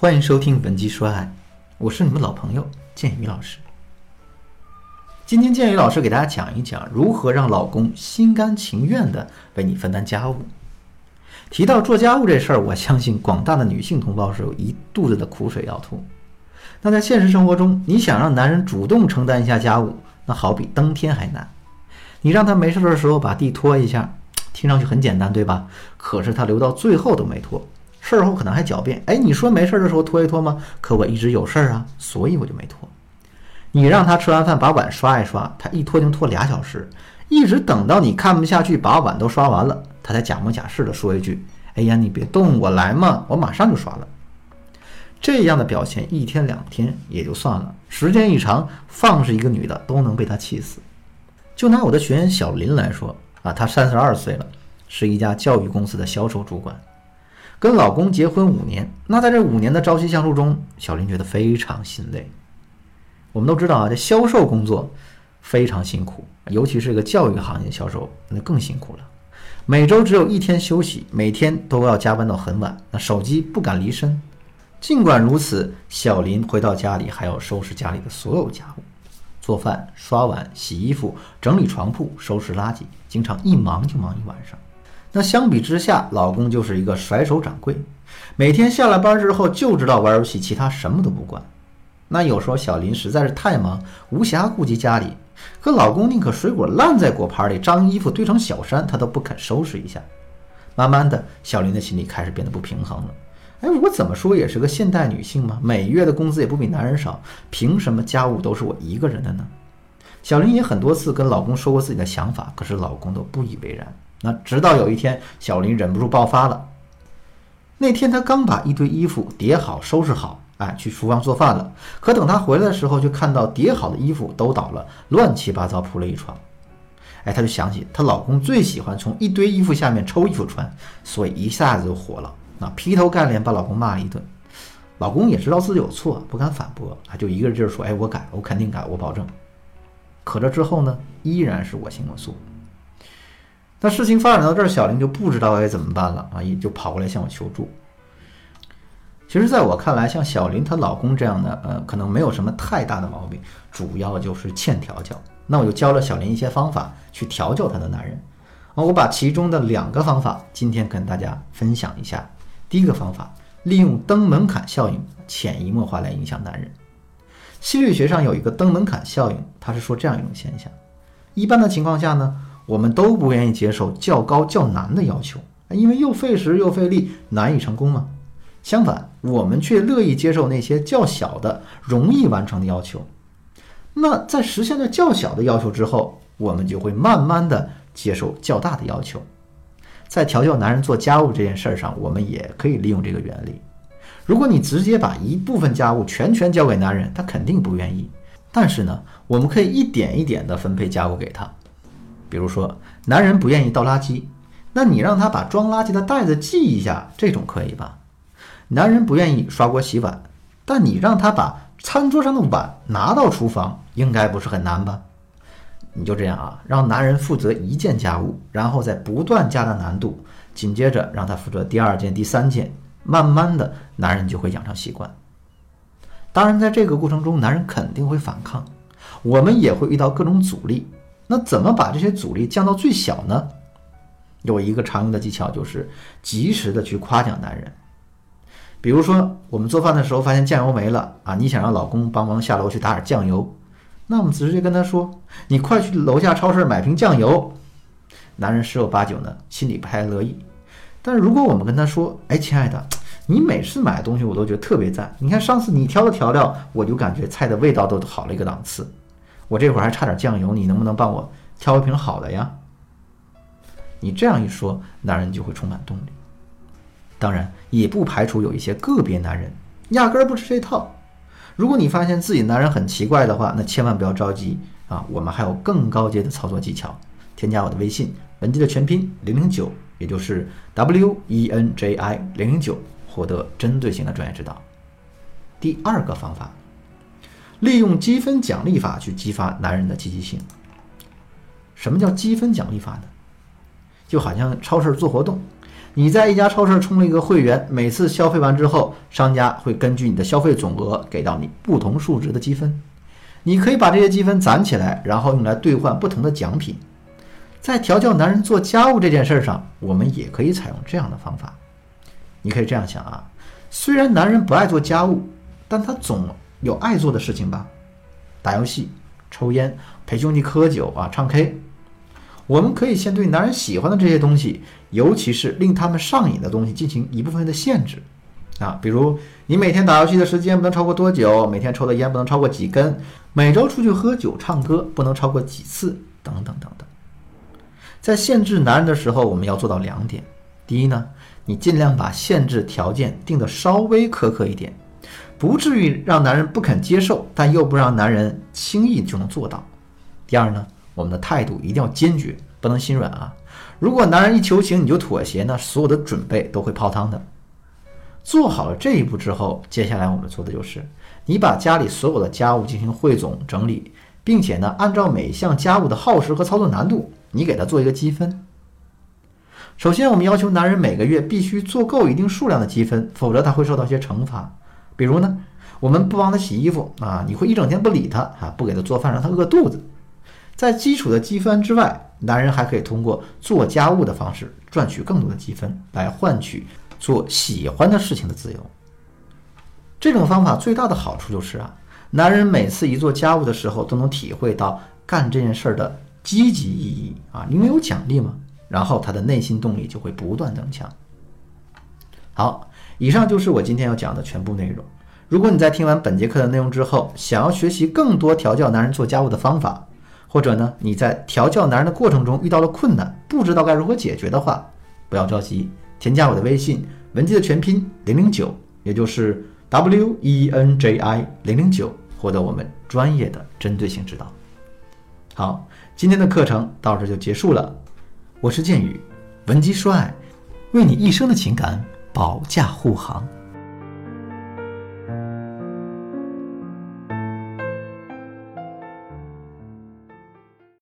欢迎收听《本期说爱》，我是你们老朋友建宇老师。今天建宇老师给大家讲一讲如何让老公心甘情愿的为你分担家务。提到做家务这事儿，我相信广大的女性同胞是有一肚子的苦水要吐。那在现实生活中，你想让男人主动承担一下家务，那好比登天还难。你让他没事的时候把地拖一下，听上去很简单，对吧？可是他留到最后都没拖。事儿后可能还狡辩，哎，你说没事的时候拖一拖吗？可我一直有事儿啊，所以我就没拖。你让他吃完饭把碗刷一刷，他一拖就拖俩小时，一直等到你看不下去，把碗都刷完了，他才假模假式的说一句：“哎呀，你别动，我来嘛，我马上就刷了。”这样的表现一天两天也就算了，时间一长，放是一个女的都能被他气死。就拿我的学员小林来说啊，她三十二岁了，是一家教育公司的销售主管。跟老公结婚五年，那在这五年的朝夕相处中，小林觉得非常心累。我们都知道啊，这销售工作非常辛苦，尤其是个教育行业销售，那更辛苦了。每周只有一天休息，每天都要加班到很晚，那手机不敢离身。尽管如此，小林回到家里还要收拾家里的所有家务，做饭、刷碗、洗衣服、整理床铺、收拾垃圾，经常一忙就忙一晚上。那相比之下，老公就是一个甩手掌柜，每天下了班之后就知道玩游戏，其他什么都不管。那有时候小林实在是太忙，无暇顾及家里，可老公宁可水果烂在果盘里，脏衣服堆成小山，他都不肯收拾一下。慢慢的，小林的心里开始变得不平衡了。哎，我怎么说也是个现代女性嘛，每月的工资也不比男人少，凭什么家务都是我一个人的呢？小林也很多次跟老公说过自己的想法，可是老公都不以为然。那直到有一天，小林忍不住爆发了。那天他刚把一堆衣服叠好、收拾好，哎，去厨房做饭了。可等他回来的时候，就看到叠好的衣服都倒了，乱七八糟铺了一床。哎，她就想起她老公最喜欢从一堆衣服下面抽衣服穿，所以一下子就火了，那劈头盖脸把老公骂了一顿。老公也知道自己有错，不敢反驳，啊，就一个劲儿说：“哎，我改，我肯定改，我保证。”可这之后呢，依然是我行我素。那事情发展到这儿，小林就不知道该怎么办了啊，也就跑过来向我求助。其实，在我看来，像小林她老公这样的，呃，可能没有什么太大的毛病，主要就是欠调教。那我就教了小林一些方法去调教她的男人。啊，我把其中的两个方法今天跟大家分享一下。第一个方法，利用登门槛效应，潜移默化来影响男人。心理学上有一个登门槛效应，它是说这样一种现象：一般的情况下呢。我们都不愿意接受较高较难的要求，因为又费时又费力，难以成功嘛？相反，我们却乐意接受那些较小的、容易完成的要求。那在实现了较小的要求之后，我们就会慢慢的接受较大的要求。在调教男人做家务这件事儿上，我们也可以利用这个原理。如果你直接把一部分家务全权交给男人，他肯定不愿意。但是呢，我们可以一点一点的分配家务给他。比如说，男人不愿意倒垃圾，那你让他把装垃圾的袋子系一下，这种可以吧？男人不愿意刷锅洗碗，但你让他把餐桌上的碗拿到厨房，应该不是很难吧？你就这样啊，让男人负责一件家务，然后再不断加大难度，紧接着让他负责第二件、第三件，慢慢的，男人就会养成习惯。当然，在这个过程中，男人肯定会反抗，我们也会遇到各种阻力。那怎么把这些阻力降到最小呢？有一个常用的技巧，就是及时的去夸奖男人。比如说，我们做饭的时候发现酱油没了啊，你想让老公帮忙下楼去打点酱油，那我们直接跟他说：“你快去楼下超市买瓶酱油。”男人十有八九呢，心里不太乐意。但是如果我们跟他说：“哎，亲爱的，你每次买的东西我都觉得特别赞，你看上次你挑的调料，我就感觉菜的味道都好了一个档次。”我这会儿还差点酱油，你能不能帮我挑一瓶好的呀？你这样一说，男人就会充满动力。当然，也不排除有一些个别男人压根儿不吃这套。如果你发现自己男人很奇怪的话，那千万不要着急啊！我们还有更高阶的操作技巧。添加我的微信文姬的全拼零零九，也就是 W E N J I 零零九，获得针对性的专业指导。第二个方法。利用积分奖励法去激发男人的积极性。什么叫积分奖励法呢？就好像超市做活动，你在一家超市充了一个会员，每次消费完之后，商家会根据你的消费总额给到你不同数值的积分。你可以把这些积分攒起来，然后用来兑换不同的奖品。在调教男人做家务这件事上，我们也可以采用这样的方法。你可以这样想啊，虽然男人不爱做家务，但他总有爱做的事情吧？打游戏、抽烟、陪兄弟喝酒啊、唱 K。我们可以先对男人喜欢的这些东西，尤其是令他们上瘾的东西进行一部分的限制啊，比如你每天打游戏的时间不能超过多久，每天抽的烟不能超过几根，每周出去喝酒唱歌不能超过几次，等等等等。在限制男人的时候，我们要做到两点：第一呢，你尽量把限制条件定得稍微苛刻一点，不至于让男人不肯接受，但又不让男人轻易就能做到；第二呢，我们的态度一定要坚决，不能心软啊！如果男人一求情你就妥协呢，所有的准备都会泡汤的。做好了这一步之后，接下来我们做的就是，你把家里所有的家务进行汇总整理，并且呢，按照每项家务的耗时和操作难度。你给他做一个积分。首先，我们要求男人每个月必须做够一定数量的积分，否则他会受到一些惩罚。比如呢，我们不帮他洗衣服啊，你会一整天不理他啊，不给他做饭，让他饿肚子。在基础的积分之外，男人还可以通过做家务的方式赚取更多的积分，来换取做喜欢的事情的自由。这种方法最大的好处就是啊，男人每次一做家务的时候，都能体会到干这件事儿的。积极意义啊，因为有奖励嘛，然后他的内心动力就会不断增强。好，以上就是我今天要讲的全部内容。如果你在听完本节课的内容之后，想要学习更多调教男人做家务的方法，或者呢你在调教男人的过程中遇到了困难，不知道该如何解决的话，不要着急，添加我的微信文姬的全拼零零九，也就是 W E N J I 零零九，获得我们专业的针对性指导。好。今天的课程到这就结束了，我是剑宇，文姬说爱，为你一生的情感保驾护航。